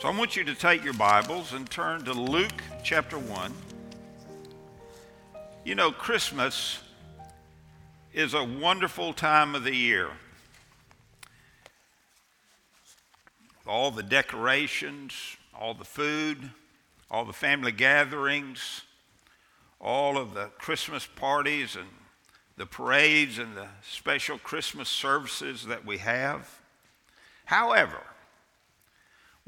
So I want you to take your Bibles and turn to Luke chapter 1. You know, Christmas is a wonderful time of the year. All the decorations, all the food, all the family gatherings, all of the Christmas parties and the parades and the special Christmas services that we have. However,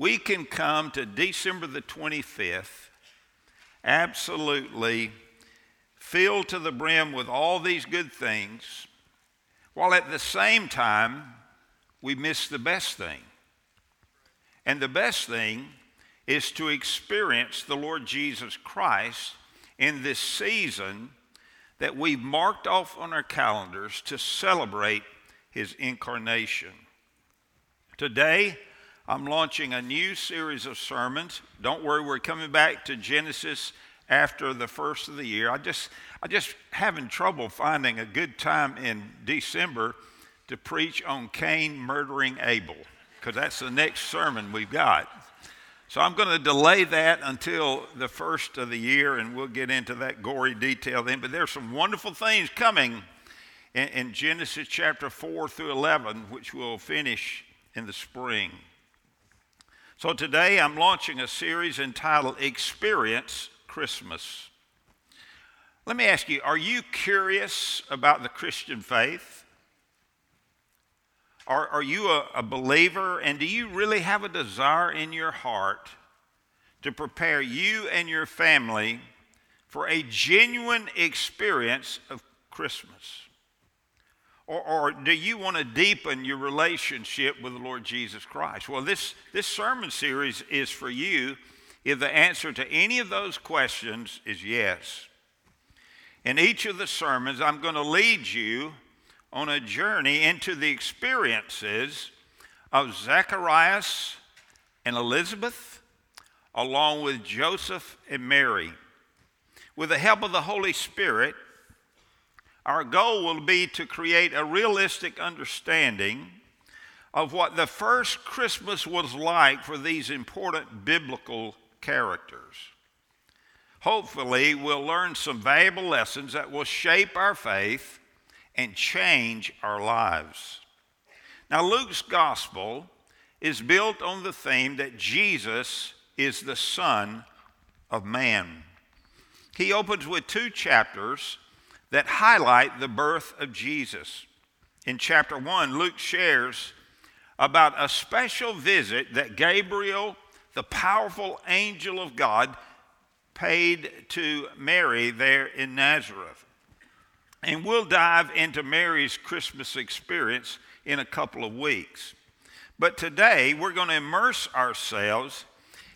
we can come to December the 25th absolutely filled to the brim with all these good things, while at the same time we miss the best thing. And the best thing is to experience the Lord Jesus Christ in this season that we've marked off on our calendars to celebrate his incarnation. Today, I'm launching a new series of sermons. Don't worry, we're coming back to Genesis after the first of the year. I just I just having trouble finding a good time in December to preach on Cain murdering Abel because that's the next sermon we've got. So I'm going to delay that until the first of the year, and we'll get into that gory detail then. But there's some wonderful things coming in, in Genesis chapter 4 through 11, which we'll finish in the spring. So today I'm launching a series entitled Experience Christmas. Let me ask you are you curious about the Christian faith? Are, are you a, a believer and do you really have a desire in your heart to prepare you and your family for a genuine experience of Christmas? Or, or, do you want to deepen your relationship with the Lord Jesus Christ? Well, this, this sermon series is for you if the answer to any of those questions is yes. In each of the sermons, I'm going to lead you on a journey into the experiences of Zacharias and Elizabeth, along with Joseph and Mary. With the help of the Holy Spirit, our goal will be to create a realistic understanding of what the first Christmas was like for these important biblical characters. Hopefully, we'll learn some valuable lessons that will shape our faith and change our lives. Now, Luke's gospel is built on the theme that Jesus is the Son of Man. He opens with two chapters that highlight the birth of Jesus. In chapter 1, Luke shares about a special visit that Gabriel, the powerful angel of God, paid to Mary there in Nazareth. And we'll dive into Mary's Christmas experience in a couple of weeks. But today, we're going to immerse ourselves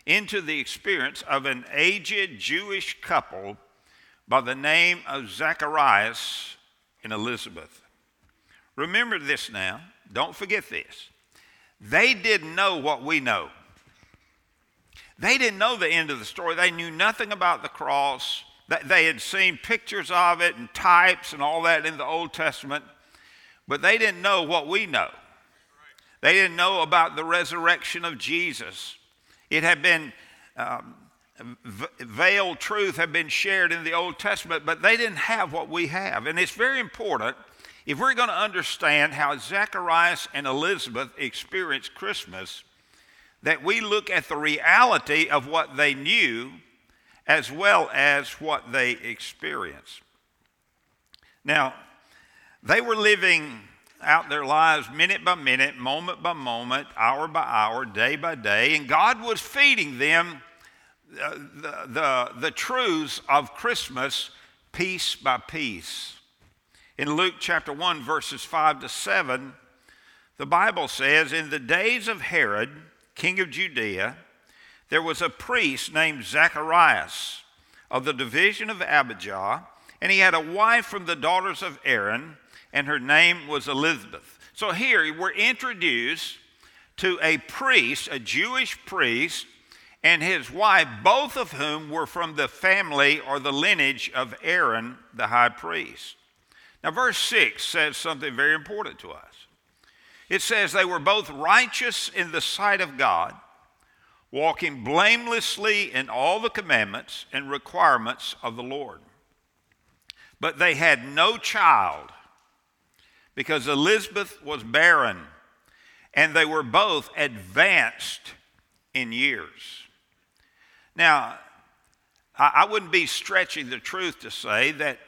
into the experience of an aged Jewish couple by the name of Zacharias and Elizabeth. Remember this now, don't forget this. They didn't know what we know. They didn't know the end of the story. They knew nothing about the cross. They had seen pictures of it and types and all that in the Old Testament, but they didn't know what we know. They didn't know about the resurrection of Jesus. It had been um, veiled truth have been shared in the Old Testament, but they didn't have what we have. And it's very important if we're going to understand how Zacharias and Elizabeth experienced Christmas, that we look at the reality of what they knew as well as what they experienced. Now, they were living out their lives minute by minute, moment by moment, hour by hour, day by day, and God was feeding them the, the, truths of Christmas piece by piece. In Luke chapter 1, verses 5 to 7, the Bible says, In the days of Herod, king of Judea, there was a priest named Zacharias of the division of Abijah, and he had a wife from the daughters of Aaron, and her name was Elizabeth. So here we're introduced to a priest, a Jewish priest, and his wife, both of whom were from the family or the lineage of Aaron, the high priest. Now, verse 6 says something very important to us. It says, They were both righteous in the sight of God, walking blamelessly in all the commandments and requirements of the Lord. But they had no child because Elizabeth was barren and they were both advanced in years. Now, I wouldn't be stretching the truth to say that,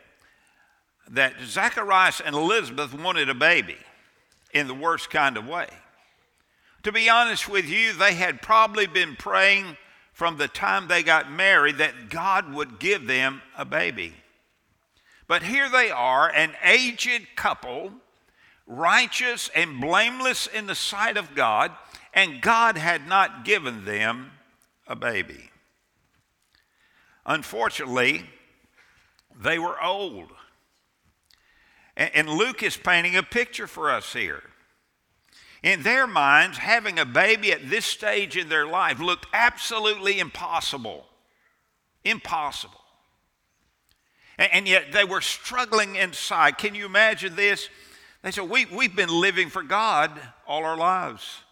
that Zacharias and Elizabeth wanted a baby in the worst kind of way. To be honest with you, they had probably been praying from the time they got married that God would give them a baby. But here they are, an aged couple, righteous and blameless in the sight of God, and God had not given them a baby. Unfortunately, they were old. And Luke is painting a picture for us here. In their minds, having a baby at this stage in their life looked absolutely impossible. Impossible. And yet they were struggling inside. Can you imagine this? They said, we, We've been living for God all our lives,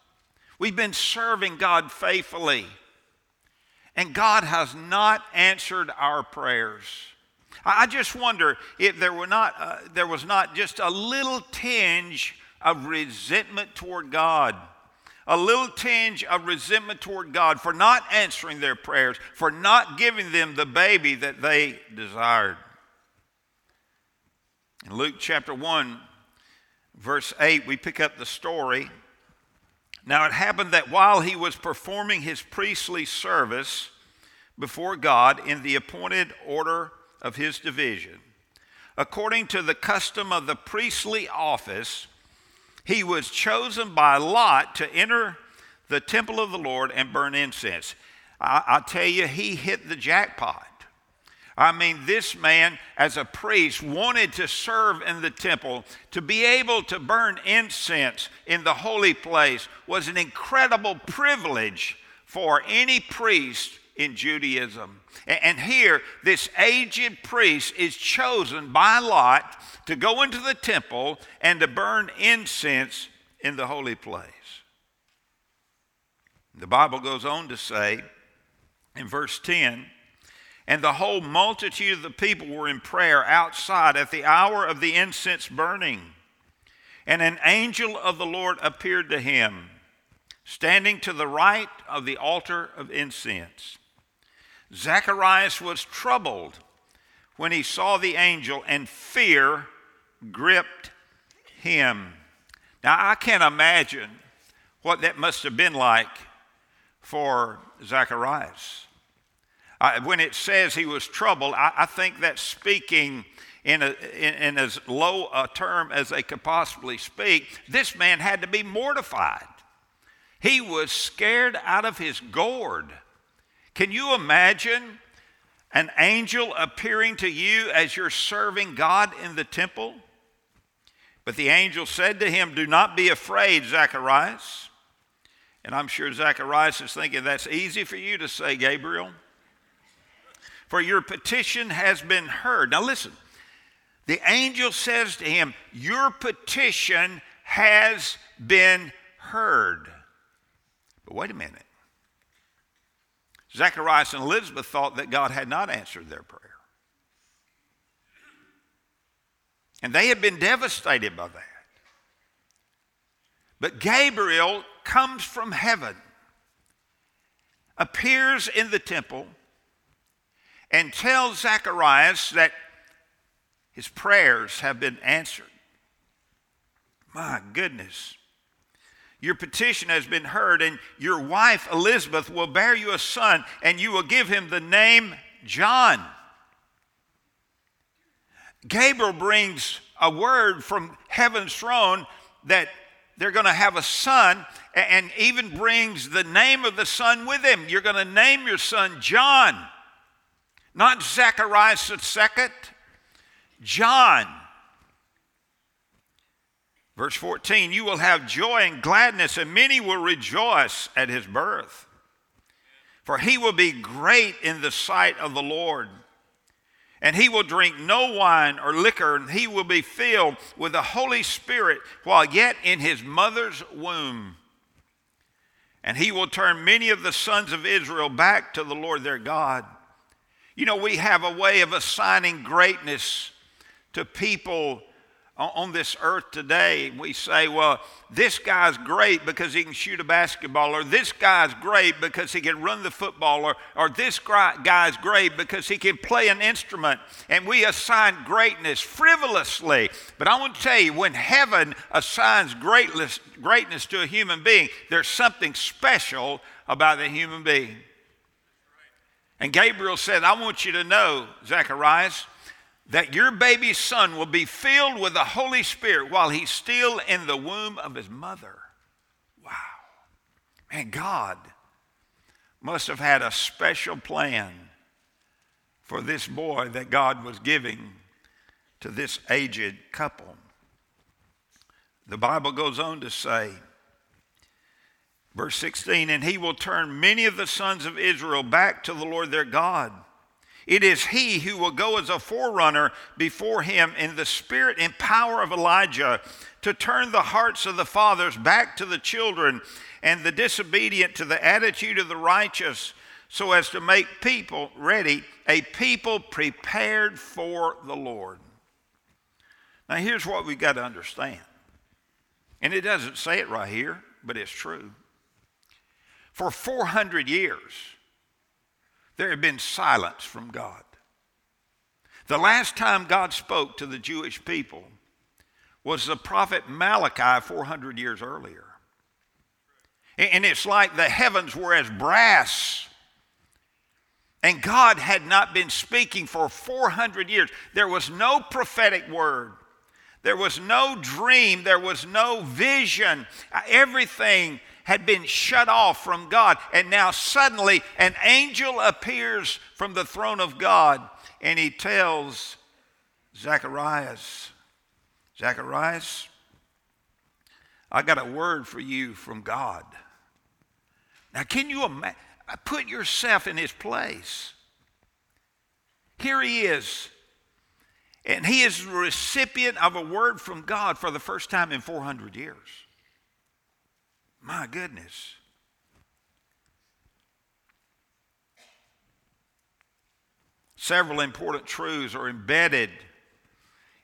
we've been serving God faithfully. And God has not answered our prayers. I just wonder if there, were not, uh, there was not just a little tinge of resentment toward God. A little tinge of resentment toward God for not answering their prayers, for not giving them the baby that they desired. In Luke chapter 1, verse 8, we pick up the story. Now it happened that while he was performing his priestly service before God in the appointed order of his division, according to the custom of the priestly office, he was chosen by Lot to enter the temple of the Lord and burn incense. I, I tell you, he hit the jackpot. I mean, this man, as a priest, wanted to serve in the temple. To be able to burn incense in the holy place was an incredible privilege for any priest in Judaism. And here, this aged priest is chosen by Lot to go into the temple and to burn incense in the holy place. The Bible goes on to say in verse 10 and the whole multitude of the people were in prayer outside at the hour of the incense burning. And an angel of the Lord appeared to him, standing to the right of the altar of incense. Zacharias was troubled when he saw the angel, and fear gripped him. Now, I can't imagine what that must have been like for Zacharias. Uh, when it says he was troubled, I, I think that's speaking in, a, in, in as low a term as they could possibly speak. This man had to be mortified. He was scared out of his gourd. Can you imagine an angel appearing to you as you're serving God in the temple? But the angel said to him, Do not be afraid, Zacharias. And I'm sure Zacharias is thinking, That's easy for you to say, Gabriel for your petition has been heard. Now listen, the angel says to him, Your petition has been heard. But wait a minute. Zacharias and Elizabeth thought that God had not answered their prayer. And they had been devastated by that. But Gabriel comes from heaven, appears in the temple, and tell Zacharias that his prayers have been answered. My goodness. Your petition has been heard, and your wife Elizabeth will bear you a son, and you will give him the name John. Gabriel brings a word from heaven's throne that they're going to have a son, and even brings the name of the son with him. You're going to name your son John. Not Zacharias the second, John. Verse 14, you will have joy and gladness, and many will rejoice at his birth. For he will be great in the sight of the Lord. And he will drink no wine or liquor, and he will be filled with the Holy Spirit while yet in his mother's womb and he will turn many of the sons of Israel back to the Lord their God. You know, we have a way of assigning greatness to people on this earth today, we say, well, this guy's great because he can shoot a basketball, or this guy's great because he can run the football, or, or this guy's great because he can play an instrument. And we assign greatness frivolously. But I want to tell you, when heaven assigns greatness, greatness to a human being, there's something special about the human being. And Gabriel said, I want you to know, Zacharias, that your baby son will be filled with the Holy Spirit while he's still in the womb of his mother. Wow. Man, God must have had a special plan for this boy that God was giving to this aged couple. The Bible goes on to say, verse 16, and he will turn many of the sons of Israel back to the Lord their God it is he who will go as a forerunner before him in the spirit and power of Elijah to turn the hearts of the fathers back to the children and the disobedient to the attitude of the righteous so as to make people ready, a people prepared for the Lord. Now, here's what we've got to understand. And it doesn't say it right here, but it's true. For 400 years, there had been silence from God. The last time God spoke to the Jewish people was the prophet Malachi 400 years earlier. And it's like the heavens were as brass. And God had not been speaking for 400 years. There was no prophetic word. There was no dream. There was no vision. Everything had been shut off from God. And now suddenly an angel appears from the throne of God and he tells Zacharias, Zacharias, I got a word for you from God. Now, can you imagine? Put yourself in his place. Here he is, and he is the recipient of a word from God for the first time in 400 years. My goodness. Several important truths are embedded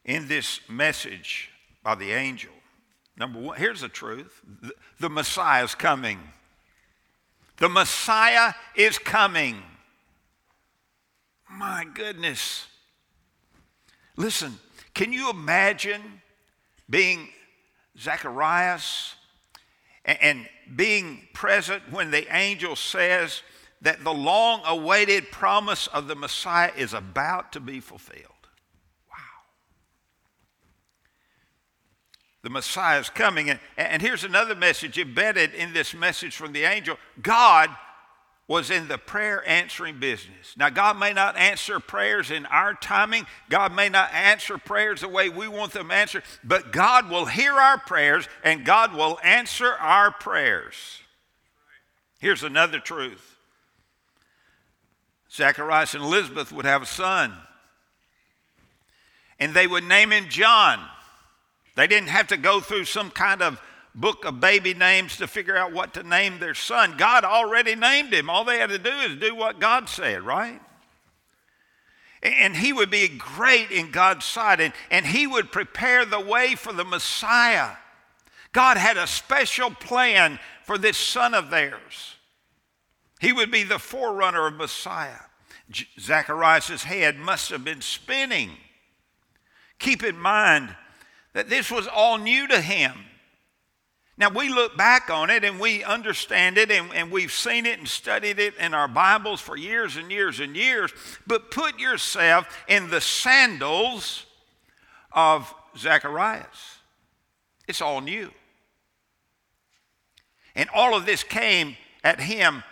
in this message by the angel. Number one, here's the truth the, Messiah is coming. The Messiah is coming. My goodness. Listen, can you imagine being Zacharias and being present when the angel says that the long awaited promise of the Messiah is about to be fulfilled. Wow. The Messiah is coming. And, and here's another message embedded in this message from the angel God was in the prayer answering business. Now, God may not answer prayers in our timing, God may not answer prayers the way we want them answered, but God will hear our prayers and God will answer our prayers. Here's another truth Zacharias and Elizabeth would have a son, and they would name him John. They didn't have to go through some kind of book of baby names to figure out what to name their son. God already named him. All they had to do is do what God said, right? And he would be great in God's sight, and, and he would prepare the way for the Messiah. God had a special plan for this son of theirs. He would be the forerunner of Messiah. Zacharias' head must have been spinning. Keep in mind that this was all new to him. Now, we look back on it and we understand it and, and, we've seen it and studied it in our Bibles for years and years and years, but put yourself in the sandals of Zacharias. It's all new. And all of this came at him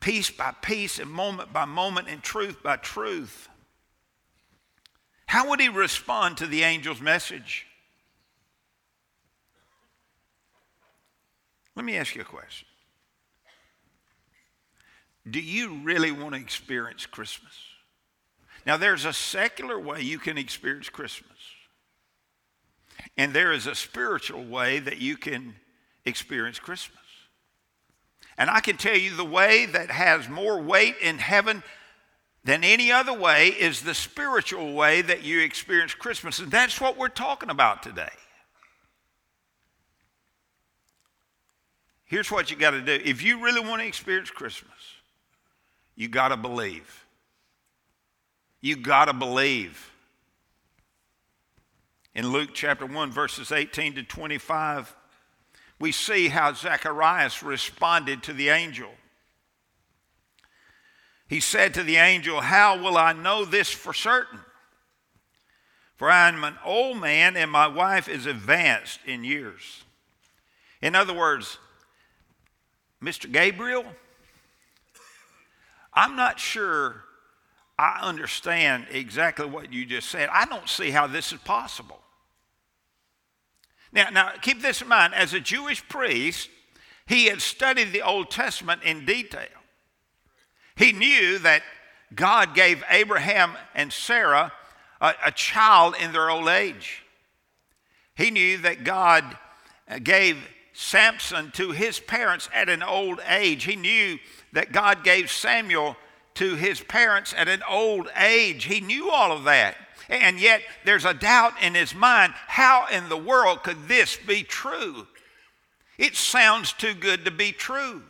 piece by piece and moment by moment and truth by truth. How would he respond to the angel's message? Let me ask you a question. Do you really want to experience Christmas? Now, there's a secular way you can experience Christmas, and there is a spiritual way that you can experience Christmas. And I can tell you the way that has more weight in heaven than any other way is the spiritual way that you experience Christmas. And that's what we're talking about today. Here's what you got to do. If you really want to experience Christmas, you got to believe. You got to believe. In Luke chapter 1, verses 18 to 25, we see how Zacharias responded to the angel. He said to the angel, How will I know this for certain? For I am an old man and my wife is advanced in years. In other words, Mr. Gabriel, I'm not sure I understand exactly what you just said. I don't see how this is possible. Now, now keep this in mind. As a Jewish priest, he had studied the Old Testament in detail. He knew that God gave Abraham and Sarah a, a child in their old age. He knew that God gave Samson to his parents at an old age. He knew that God gave Samuel to his parents at an old age. He knew all of that. And yet there's a doubt in his mind how in the world could this be true? It sounds too good to be true.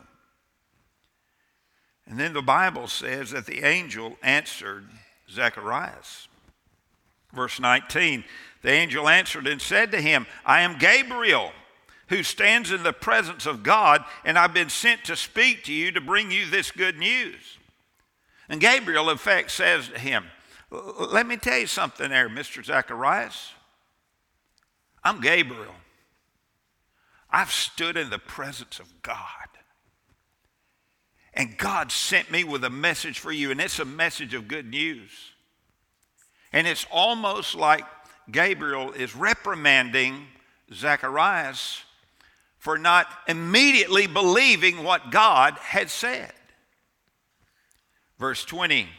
And then the Bible says that the angel answered Zacharias. Verse 19 The angel answered and said to him, I am Gabriel who stands in the presence of God, and I've been sent to speak to you to bring you this good news. And Gabriel, in fact, says to him, Let me tell you something there, Mr. Zacharias. I'm Gabriel. I've stood in the presence of God. And God sent me with a message for you, and it's a message of good news. And it's almost like Gabriel is reprimanding Zacharias for not immediately believing what God had said. Verse 20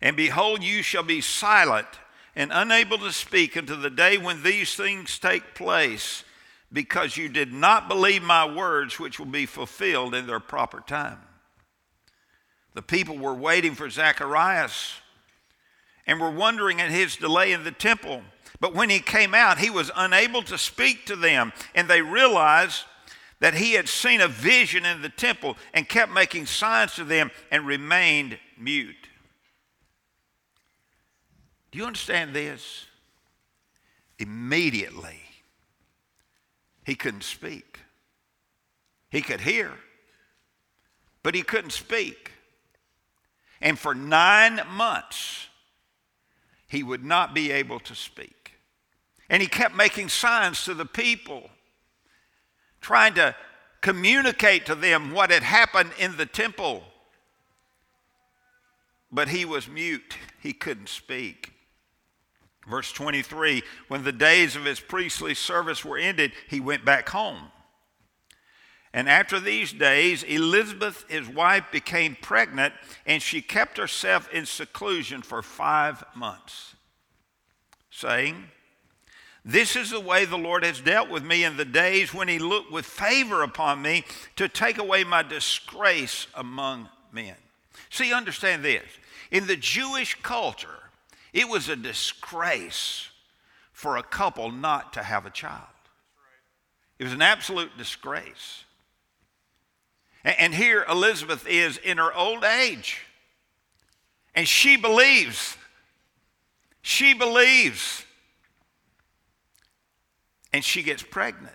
And behold, you shall be silent and unable to speak until the day when these things take place, because you did not believe my words, which will be fulfilled in their proper time. The people were waiting for Zacharias and were wondering at his delay in the temple. But when he came out, he was unable to speak to them, and they realized that he had seen a vision in the temple and kept making signs to them and remained mute. Do you understand this? Immediately, he couldn't speak. He could hear, but he couldn't speak. And for nine months, he would not be able to speak. And he kept making signs to the people, trying to communicate to them what had happened in the temple. But he was mute, he couldn't speak. Verse 23 When the days of his priestly service were ended, he went back home. And after these days, Elizabeth, his wife, became pregnant, and she kept herself in seclusion for five months, saying, this is the way the Lord has dealt with me in the days when he looked with favor upon me to take away my disgrace among men. See, understand this. In the Jewish culture, it was a disgrace for a couple not to have a child. It was an absolute disgrace. And here Elizabeth is in her old age, and she believes. She believes and she gets pregnant.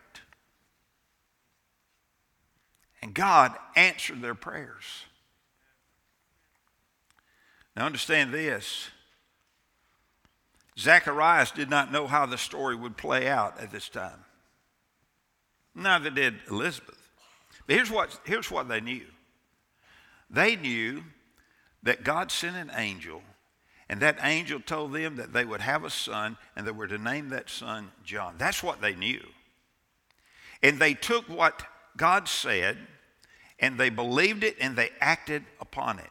And God answered their prayers. Now, understand this Zacharias did not know how the story would play out at this time. Neither did Elizabeth. But here's what, here's what they knew they knew that God sent an angel and that angel told them that they would have a son and they were to name that son John. That's what they knew. And they took what God said and they believed it and they acted upon it.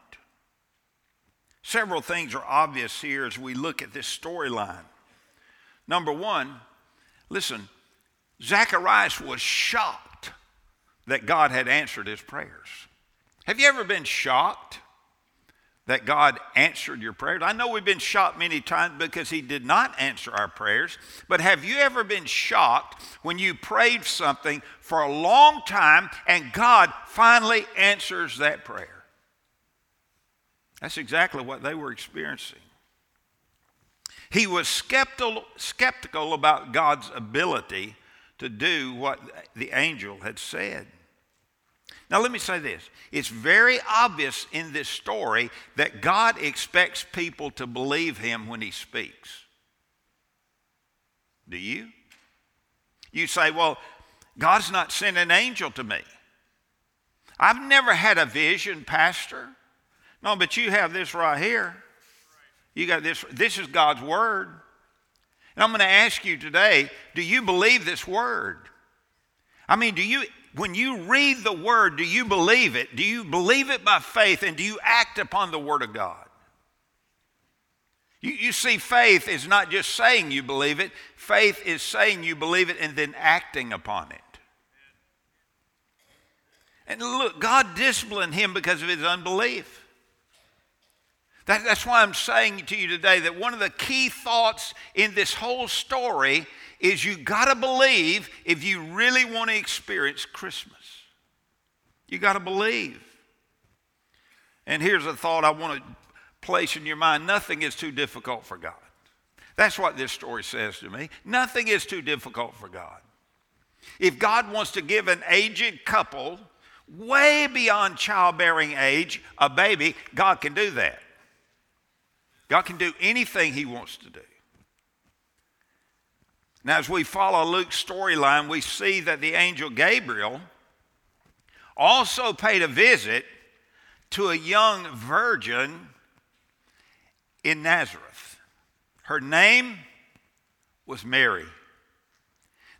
Several things are obvious here as we look at this storyline. Number one, listen, Zacharias was shocked that God had answered his prayers. Have you ever been shocked that God answered your prayers? I know we've been shocked many times because he did not answer our prayers, but have you ever been shocked when you prayed something for a long time and God finally answers that prayer? That's exactly what they were experiencing. He was skeptical, skeptical about God's ability to do what the angel had said. Now, let me say this. It's very obvious in this story that God expects people to believe him when he speaks. Do you? You say, well, God's not sent an angel to me. I've never had a vision, Pastor. No, but you have this right here. You got this. This is God's word. And I'm going to ask you today do you believe this word? I mean, do you, when you read the word, do you believe it? Do you believe it by faith and do you act upon the word of God? You, you see, faith is not just saying you believe it, faith is saying you believe it and then acting upon it. And look, God disciplined him because of his unbelief. That, that's why I'm saying to you today that one of the key thoughts in this whole story is you got to believe if you really want to experience Christmas. You got to believe. And here's a thought I want to place in your mind nothing is too difficult for God. That's what this story says to me. Nothing is too difficult for God. If God wants to give an aged couple way beyond childbearing age a baby, God can do that. God can do anything He wants to do. Now, as we follow Luke's storyline, we see that the angel Gabriel also paid a visit to a young virgin in Nazareth. Her name was Mary.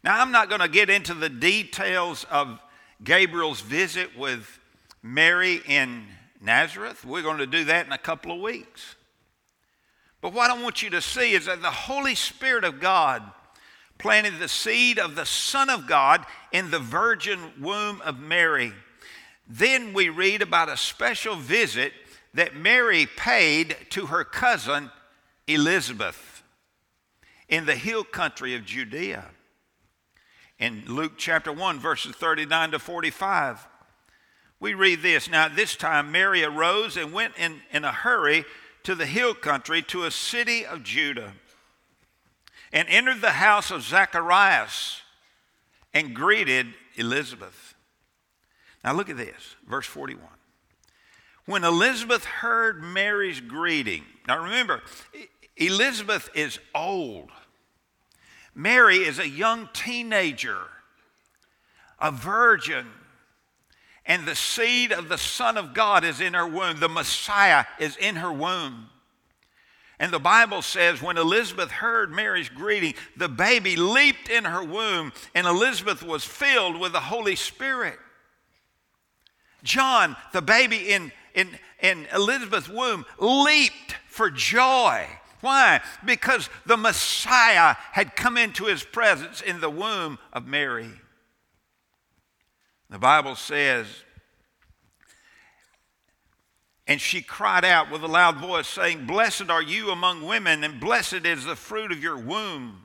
Now, I'm not going to get into the details of Gabriel's visit with Mary in Nazareth. We're going to do that in a couple of weeks. But what I want you to see is that the Holy Spirit of God planted the seed of the Son of God in the virgin womb of Mary. Then we read about a special visit that Mary paid to her cousin Elizabeth in the hill country of Judea. In Luke chapter 1, verses 39 to 45, we read this Now, at this time, Mary arose and went in, in a hurry to the hill country to a city of Judah and entered the house of Zacharias and greeted Elizabeth. Now look at this, verse 41. When Elizabeth heard Mary's greeting, now remember, Elizabeth is old. Mary is a young teenager, a virgin, and the seed of the Son of God is in her womb. The Messiah is in her womb. And the Bible says when Elizabeth heard Mary's greeting, the baby leaped in her womb, and Elizabeth was filled with the Holy Spirit. John, the baby in, in, in Elizabeth's womb, leaped for joy. Why? Because the Messiah had come into his presence in the womb of Mary. The Bible says, and she cried out with a loud voice, saying, Blessed are you among women, and blessed is the fruit of your womb.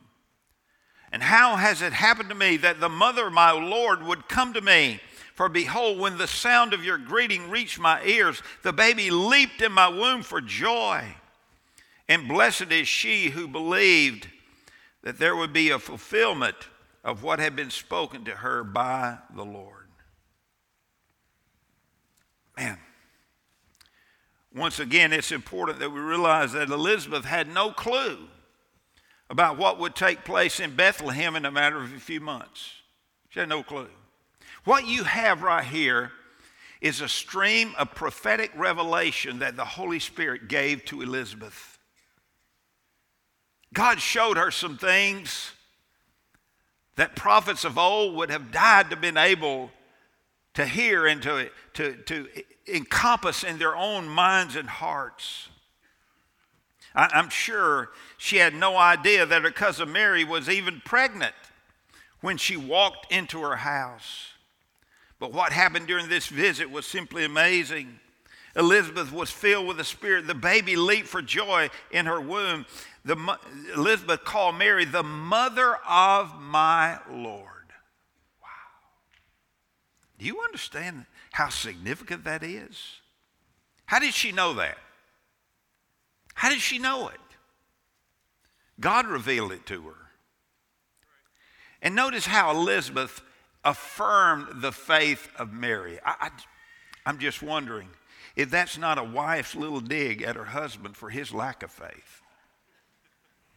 And how has it happened to me that the mother of my Lord would come to me? For behold, when the sound of your greeting reached my ears, the baby leaped in my womb for joy. And blessed is she who believed that there would be a fulfillment of what had been spoken to her by the Lord. Man. Once again, it's important that we realize that Elizabeth had no clue about what would take place in Bethlehem in a matter of a few months. She had no clue. What you have right here is a stream of prophetic revelation that the Holy Spirit gave to Elizabeth. God showed her some things that prophets of old would have died to been able to hear and to, to, to encompass in their own minds and hearts. I, I'm sure she had no idea that her cousin Mary was even pregnant when she walked into her house. But what happened during this visit was simply amazing. Elizabeth was filled with the Spirit. The baby leaped for joy in her womb. The, Elizabeth called Mary the mother of my Lord. Do you understand how significant that is? How did she know that? How did she know it? God revealed it to her. And notice how Elizabeth affirmed the faith of Mary. I, am just wondering if that's not a wife's little dig at her husband for his lack of faith.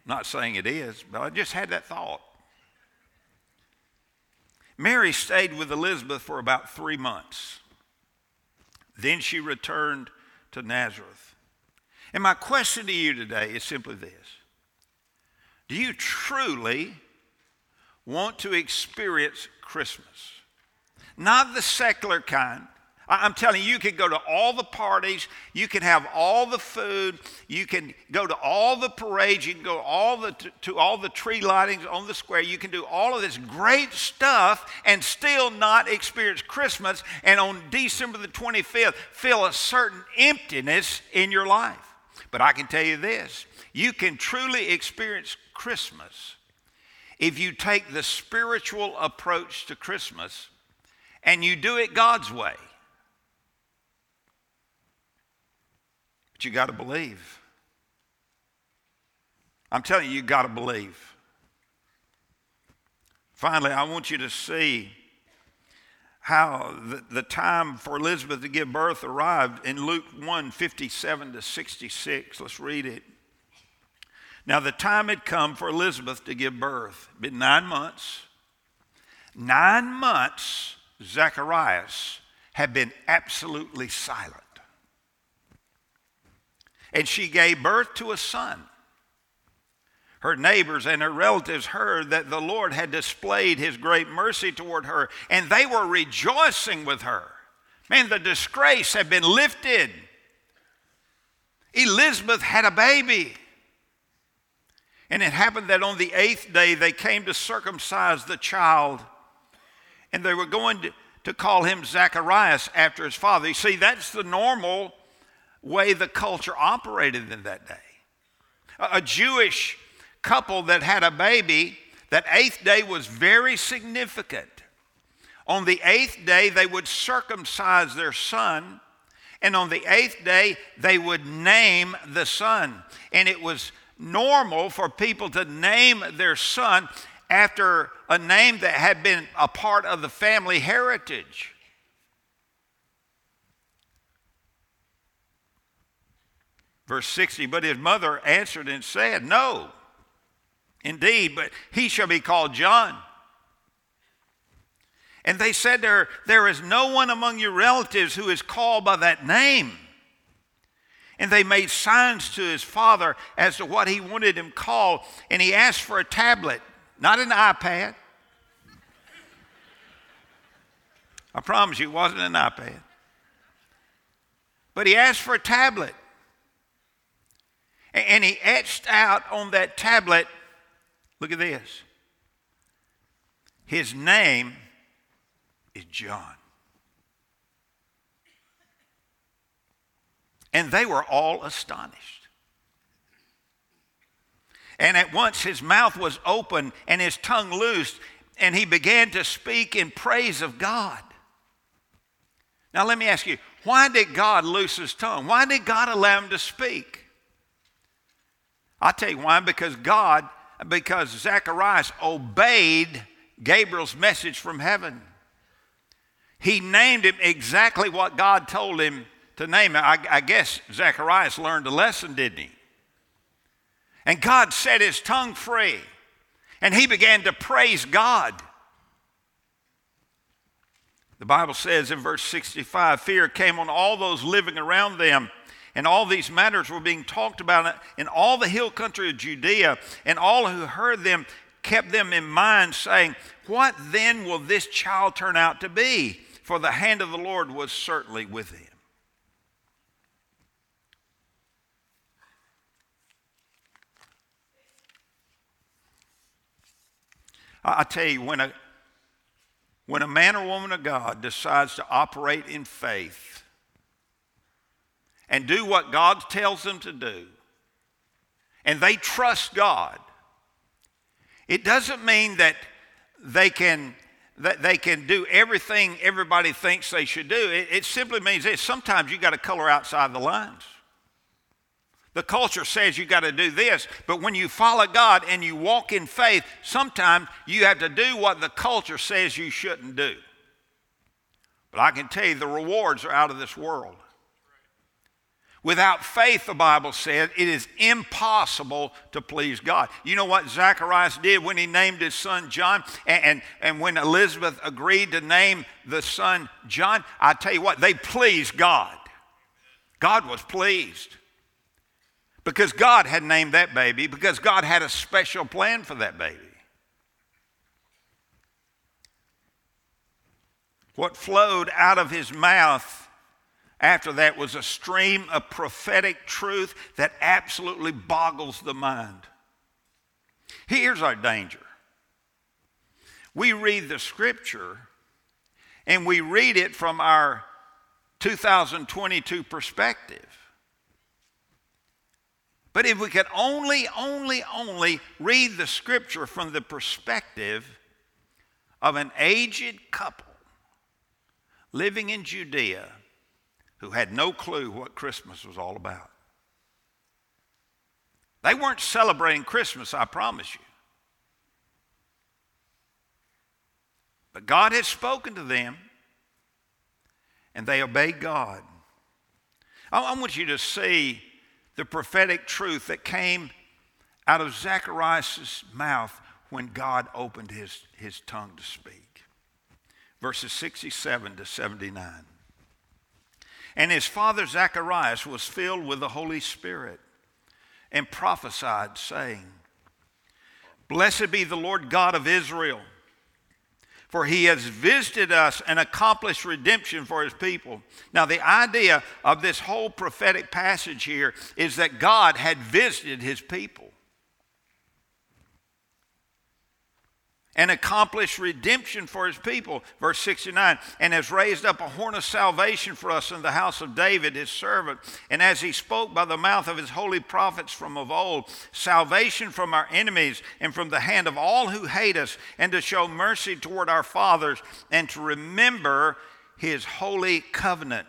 Not saying it is, but I just had that thought. Mary stayed with Elizabeth for about three months. Then she returned to Nazareth. And my question to you today is simply this Do you truly want to experience Christmas? Not the secular kind, I'm telling you, you can go to all the parties, you can have all the food, you can go to all the parades, you can go all the, to, to all the tree lightings on the square, you can do all of this great stuff and still not experience Christmas, and on December the 25th, feel a certain emptiness in your life. But I can tell you this. You can truly experience Christmas if you take the spiritual approach to Christmas and you do it God's way. You got to believe. I'm telling you, you got to believe. Finally, I want you to see how the, the time for Elizabeth to give birth arrived in Luke 1 57 to 66. Let's read it. Now, the time had come for Elizabeth to give birth. It'd been nine months. Nine months, Zacharias had been absolutely silent and she gave birth to a son. Her neighbors and her relatives heard that the Lord had displayed his great mercy toward her, and they were rejoicing with her. Man, the disgrace had been lifted. Elizabeth had a baby. And it happened that on the eighth day they came to circumcise the child, and they were going to, to call him Zacharias after his father. You see, that's the normal way the culture operated in that day. A Jewish couple that had a baby, that eighth day was very significant. On the eighth day, they would circumcise their son, and on the eighth day, they would name the son. And it was normal for people to name their son after a name that had been a part of the family heritage. Verse 60 But his mother answered and said, No, indeed, but he shall be called John. And they said to her, There is no one among your relatives who is called by that name. And they made signs to his father as to what he wanted him called. And he asked for a tablet, not an iPad. I promise you, it wasn't an iPad. But he asked for a tablet. And he etched out on that tablet, look at this. His name is John. And they were all astonished. And at once his mouth was open and his tongue loosed, and he began to speak in praise of God. Now, let me ask you, why did God loose his tongue? Why did God allow him to speak? I'll tell you why. Because God, because Zacharias obeyed Gabriel's message from heaven. He named him exactly what God told him to name him. I, I guess Zacharias learned a lesson, didn't he? And God set his tongue free. And he began to praise God. The Bible says in verse 65 fear came on all those living around them and all these matters were being talked about in all the hill country of Judea, and all who heard them kept them in mind, saying, What then will this child turn out to be? For the hand of the Lord was certainly with him. I tell you, when a, when a man or woman of God decides to operate in faith and do what God tells them to do, and they trust God, it doesn't mean that they can that they can do everything everybody thinks they should do. It, it simply means this. Sometimes you got to color outside the lines. The culture says you got to do this, but when you follow God and you walk in faith, sometimes you have to do what the culture says you shouldn't do. But I can tell you the rewards are out of this world. Without faith, the Bible said, it is impossible to please God. You know what Zacharias did when he named his son John? And, and, and, when Elizabeth agreed to name the son John, I tell you what, they pleased God. God was pleased. Because God had named that baby, because God had a special plan for that baby. What flowed out of his mouth after that was a stream of prophetic truth that absolutely boggles the mind. Here's our danger we read the scripture and we read it from our 2022 perspective. But if we could only, only, only read the scripture from the perspective of an aged couple living in Judea who had no clue what Christmas was all about. They weren't celebrating Christmas, I promise you. But God had spoken to them, and they obeyed God. I want you to see the prophetic truth that came out of Zacharias' mouth when God opened his, his tongue to speak. Verses 67 to 79. And his father Zacharias was filled with the Holy Spirit and prophesied, saying, Blessed be the Lord God of Israel for he has visited us and accomplished redemption for his people. Now, the idea of this whole prophetic passage here is that God had visited his people. And accomplished redemption for his people. Verse 69 and has raised up a horn of salvation for us in the house of David, his servant. And as he spoke by the mouth of his holy prophets from of old, salvation from our enemies and from the hand of all who hate us, and to show mercy toward our fathers, and to remember his holy covenant.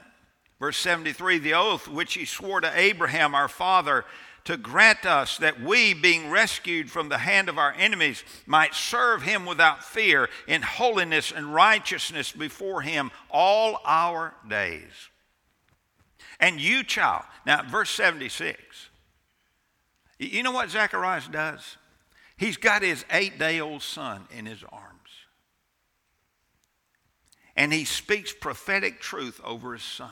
Verse 73 the oath which he swore to Abraham our father to grant us that we, being rescued from the hand of our enemies, might serve him without fear in holiness and righteousness before him all our days. And you, child, now verse 76, you know what Zacharias does? He's got his eight day old son in his arms. And he speaks prophetic truth over his son.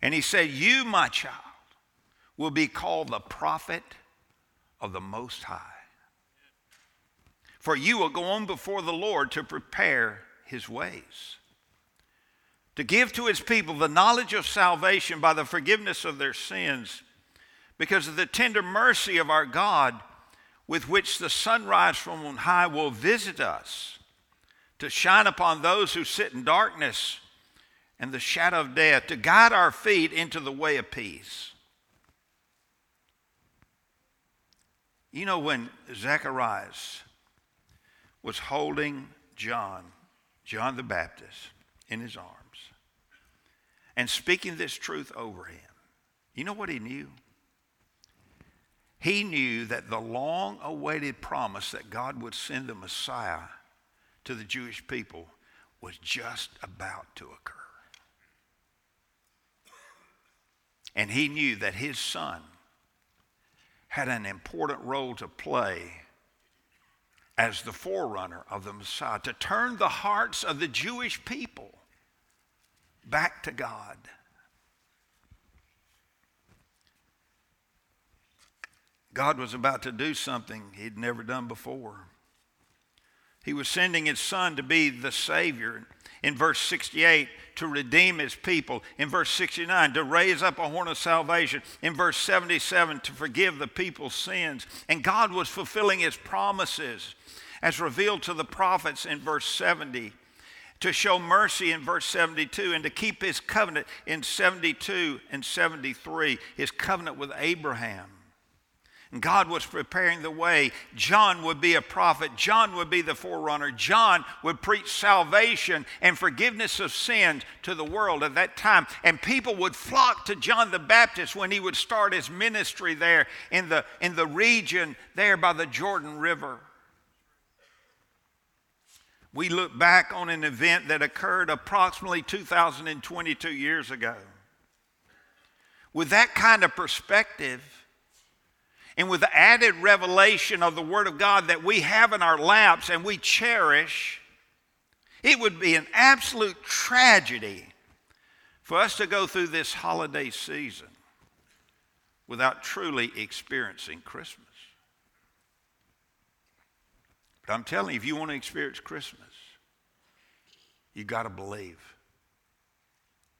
And he said, You, my child, will be called the prophet of the Most High. For you will go on before the Lord to prepare his ways, to give to his people the knowledge of salvation by the forgiveness of their sins, because of the tender mercy of our God, with which the sunrise from on high will visit us, to shine upon those who sit in darkness and the shadow of death, to guide our feet into the way of peace. You know, when Zacharias was holding John, John the Baptist, in his arms and speaking this truth over him, you know what he knew? He knew that the long awaited promise that God would send the Messiah to the Jewish people was just about to occur. And he knew that his son had an important role to play as the forerunner of the Messiah, to turn the hearts of the Jewish people back to God. God was about to do something he'd never done before. He was sending his son to be the Savior in verse 68 to redeem his people, in verse 69 to raise up a horn of salvation, in verse 77 to forgive the people's sins. And God was fulfilling his promises as revealed to the prophets in verse 70, to show mercy in verse 72, and to keep his covenant in 72 and 73, his covenant with Abraham. And God was preparing the way. John would be a prophet. John would be the forerunner. John would preach salvation and forgiveness of sins to the world at that time. And people would flock to John the Baptist when he would start his ministry there in the, in the region there by the Jordan River. We look back on an event that occurred approximately 2,022 years ago. With that kind of perspective, and with the added revelation of the Word of God that we have in our laps and we cherish, it would be an absolute tragedy for us to go through this holiday season without truly experiencing Christmas. But I'm telling you, if you want to experience Christmas, you got to believe.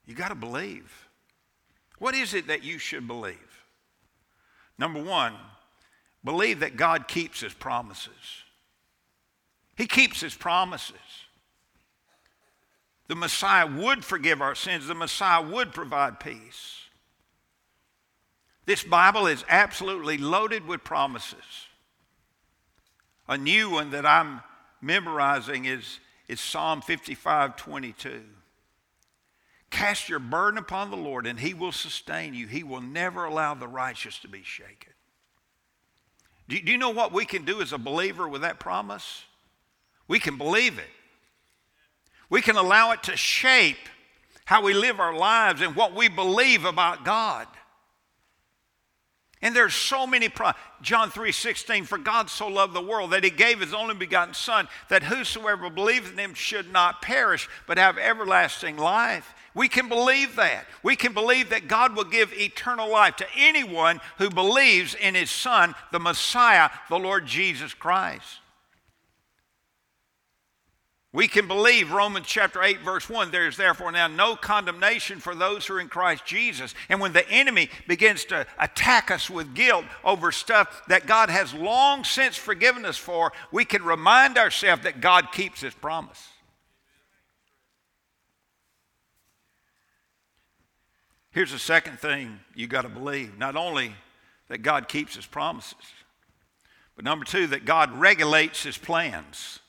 You got to believe. What is it that you should believe? Number one, believe that God keeps his promises. He keeps his promises. The Messiah would forgive our sins, the Messiah would provide peace. This Bible is absolutely loaded with promises. A new one that I'm memorizing is, is Psalm 55 22. Cast your burden upon the Lord, and He will sustain you. He will never allow the righteous to be shaken. Do, you know what we can do as a believer with that promise? We can believe it. We can allow it to shape how we live our lives and what we believe about God. And there's so many pro- John 3:16 for God so loved the world that he gave his only begotten son that whosoever believes in him should not perish but have everlasting life. We can believe that. We can believe that God will give eternal life to anyone who believes in his Son, the Messiah, the Lord Jesus Christ. We can believe Romans chapter 8, verse 1 there is therefore now no condemnation for those who are in Christ Jesus. And when the enemy begins to attack us with guilt over stuff that God has long since forgiven us for, we can remind ourselves that God keeps his promise. Here's the second thing you got to believe not only that God keeps his promises, but number two, that God regulates his plans.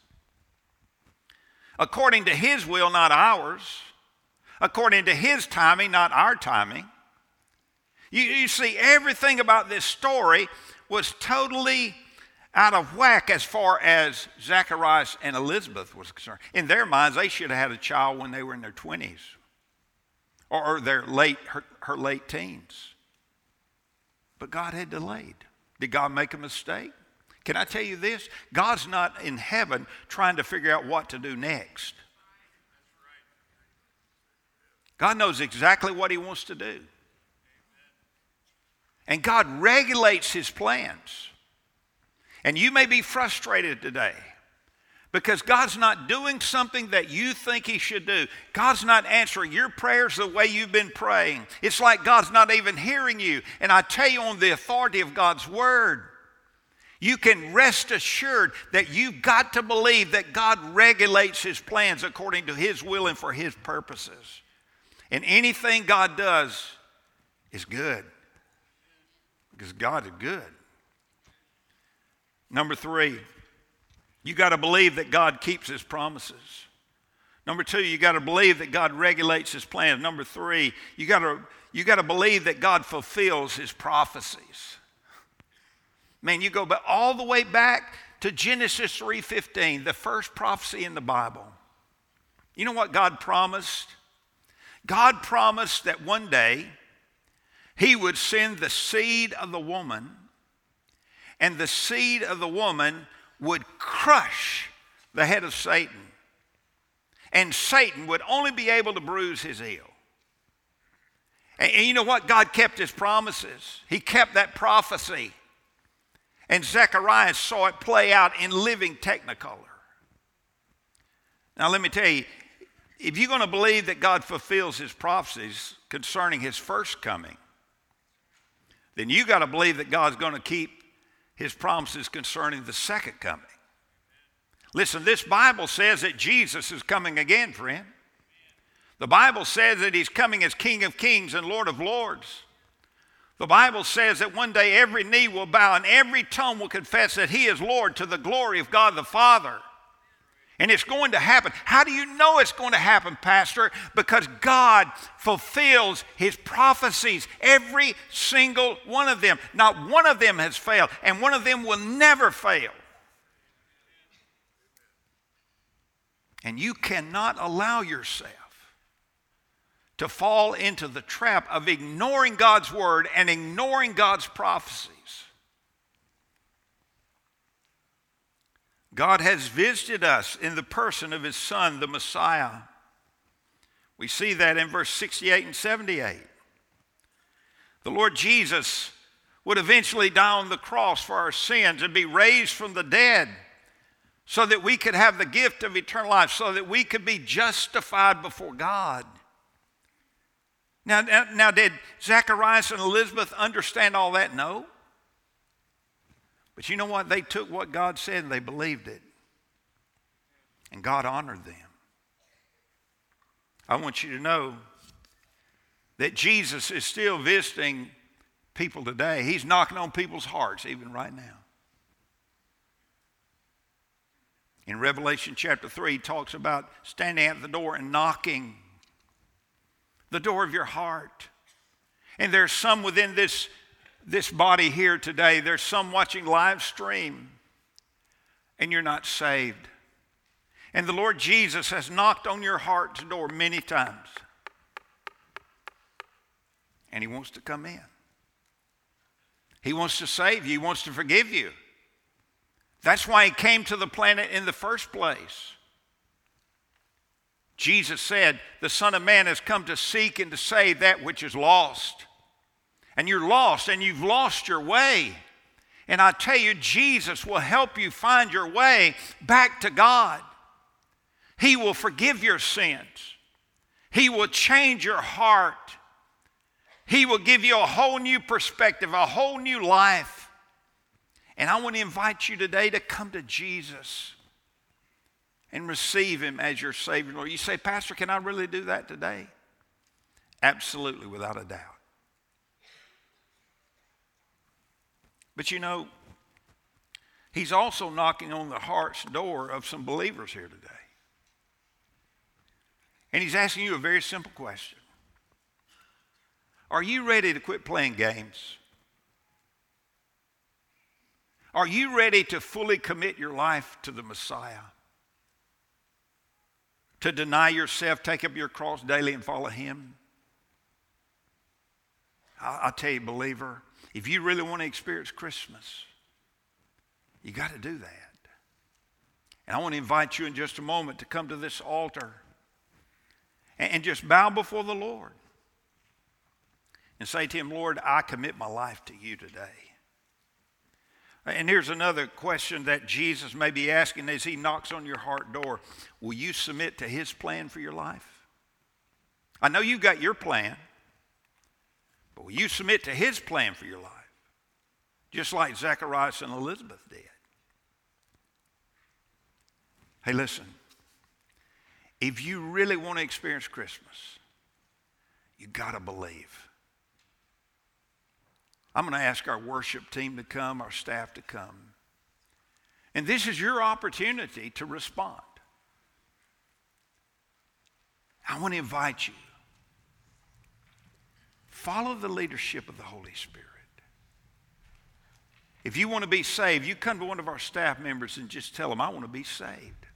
According to his will, not ours. According to his timing, not our timing. You, you see, everything about this story was totally out of whack as far as Zacharias and Elizabeth was concerned. In their minds, they should have had a child when they were in their 20s or their late, her, her late teens. But God had delayed. Did God make a mistake? Can I tell you this? God's not in heaven trying to figure out what to do next. God knows exactly what He wants to do. And God regulates His plans. And you may be frustrated today because God's not doing something that you think He should do. God's not answering your prayers the way you've been praying. It's like God's not even hearing you. And I tell you, on the authority of God's Word, you can rest assured that you've got to believe that God regulates His plans according to His will and for His purposes. And anything God does is good because God is good. Number three, you got to believe that God keeps his promises. Number two, you got to believe that God regulates his plans. Number three, you got to, you got to believe that God fulfills his prophecies. Man, you go all the way back to Genesis 3:15, the first prophecy in the Bible. You know what God promised? God promised that one day he would send the seed of the woman, and the seed of the woman would crush the head of Satan, and Satan would only be able to bruise his heel. And, and, you know what? God kept his promises, he kept that prophecy. And Zechariah saw it play out in living technicolor. Now, let me tell you, if you're going to believe that God fulfills his prophecies concerning his first coming, then you got to believe that God's going to keep his promises concerning the second coming. Listen, this Bible says that Jesus is coming again, friend. The Bible says that he's coming as King of Kings and Lord of Lords. The Bible says that one day every knee will bow and every tongue will confess that he is Lord to the glory of God the Father. And it's going to happen. How do you know it's going to happen, Pastor? Because God fulfills his prophecies, every single one of them. Not one of them has failed, and one of them will never fail. And you cannot allow yourself to fall into the trap of ignoring God's word and ignoring God's prophecies. God has visited us in the person of his son, the Messiah. We see that in verse 68 and 78. The Lord Jesus would eventually die on the cross for our sins and be raised from the dead so that we could have the gift of eternal life, so that we could be justified before God. Now, now, did Zacharias and Elizabeth understand all that? No. But you know what? They took what God said and they believed it. And God honored them. I want you to know that Jesus is still visiting people today. He's knocking on people's hearts even right now. In Revelation chapter 3, he talks about standing at the door and knocking the door of your heart. And there's some within this, this body here today, there's some watching live stream, and you're not saved. And the Lord Jesus has knocked on your heart's door many times. And He wants to come in. He wants to save you, He wants to forgive you. That's why he came to the planet in the first place. Jesus said, The Son of Man has come to seek and to save that which is lost. And you're lost and you've lost your way. And I tell you, Jesus will help you find your way back to God. He will forgive your sins, He will change your heart, He will give you a whole new perspective, a whole new life. And I want to invite you today to come to Jesus and receive Him as your Savior. Lord, you say, Pastor, can I really do that today? Absolutely, without a doubt. But you know, He's also knocking on the heart's door of some believers here today. And He's asking you a very simple question Are you ready to quit playing games? Are you ready to fully commit your life to the Messiah? To deny yourself, take up your cross daily, and follow Him? I'll tell you, believer, if you really want to experience Christmas, you got to do that. And I want to invite you in just a moment to come to this altar and just bow before the Lord and say to Him, Lord, I commit my life to you today. And here's another question that Jesus may be asking as he knocks on your heart door Will you submit to his plan for your life? I know you've got your plan, but will you submit to his plan for your life? Just like Zacharias and Elizabeth did. Hey, listen. If you really want to experience Christmas, you got to believe. I'm going to ask our worship team to come, our staff to come. And this is your opportunity to respond. I want to invite you. Follow the leadership of the Holy Spirit. If you want to be saved, you come to one of our staff members and just tell them, I want to be saved.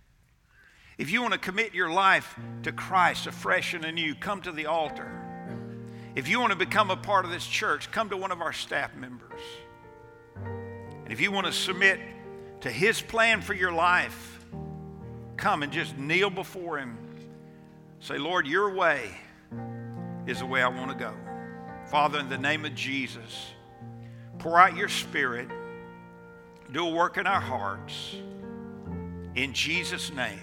If you want to commit your life to Christ afresh and anew, come to the altar. If you want to become a part of this church, come to one of our staff members. And if you want to submit to His plan for your life, come and just kneel before Him. Say, Lord, your way is the way I want to go. Father, in the name of Jesus, pour out your Spirit, do a work in our hearts. In Jesus' name.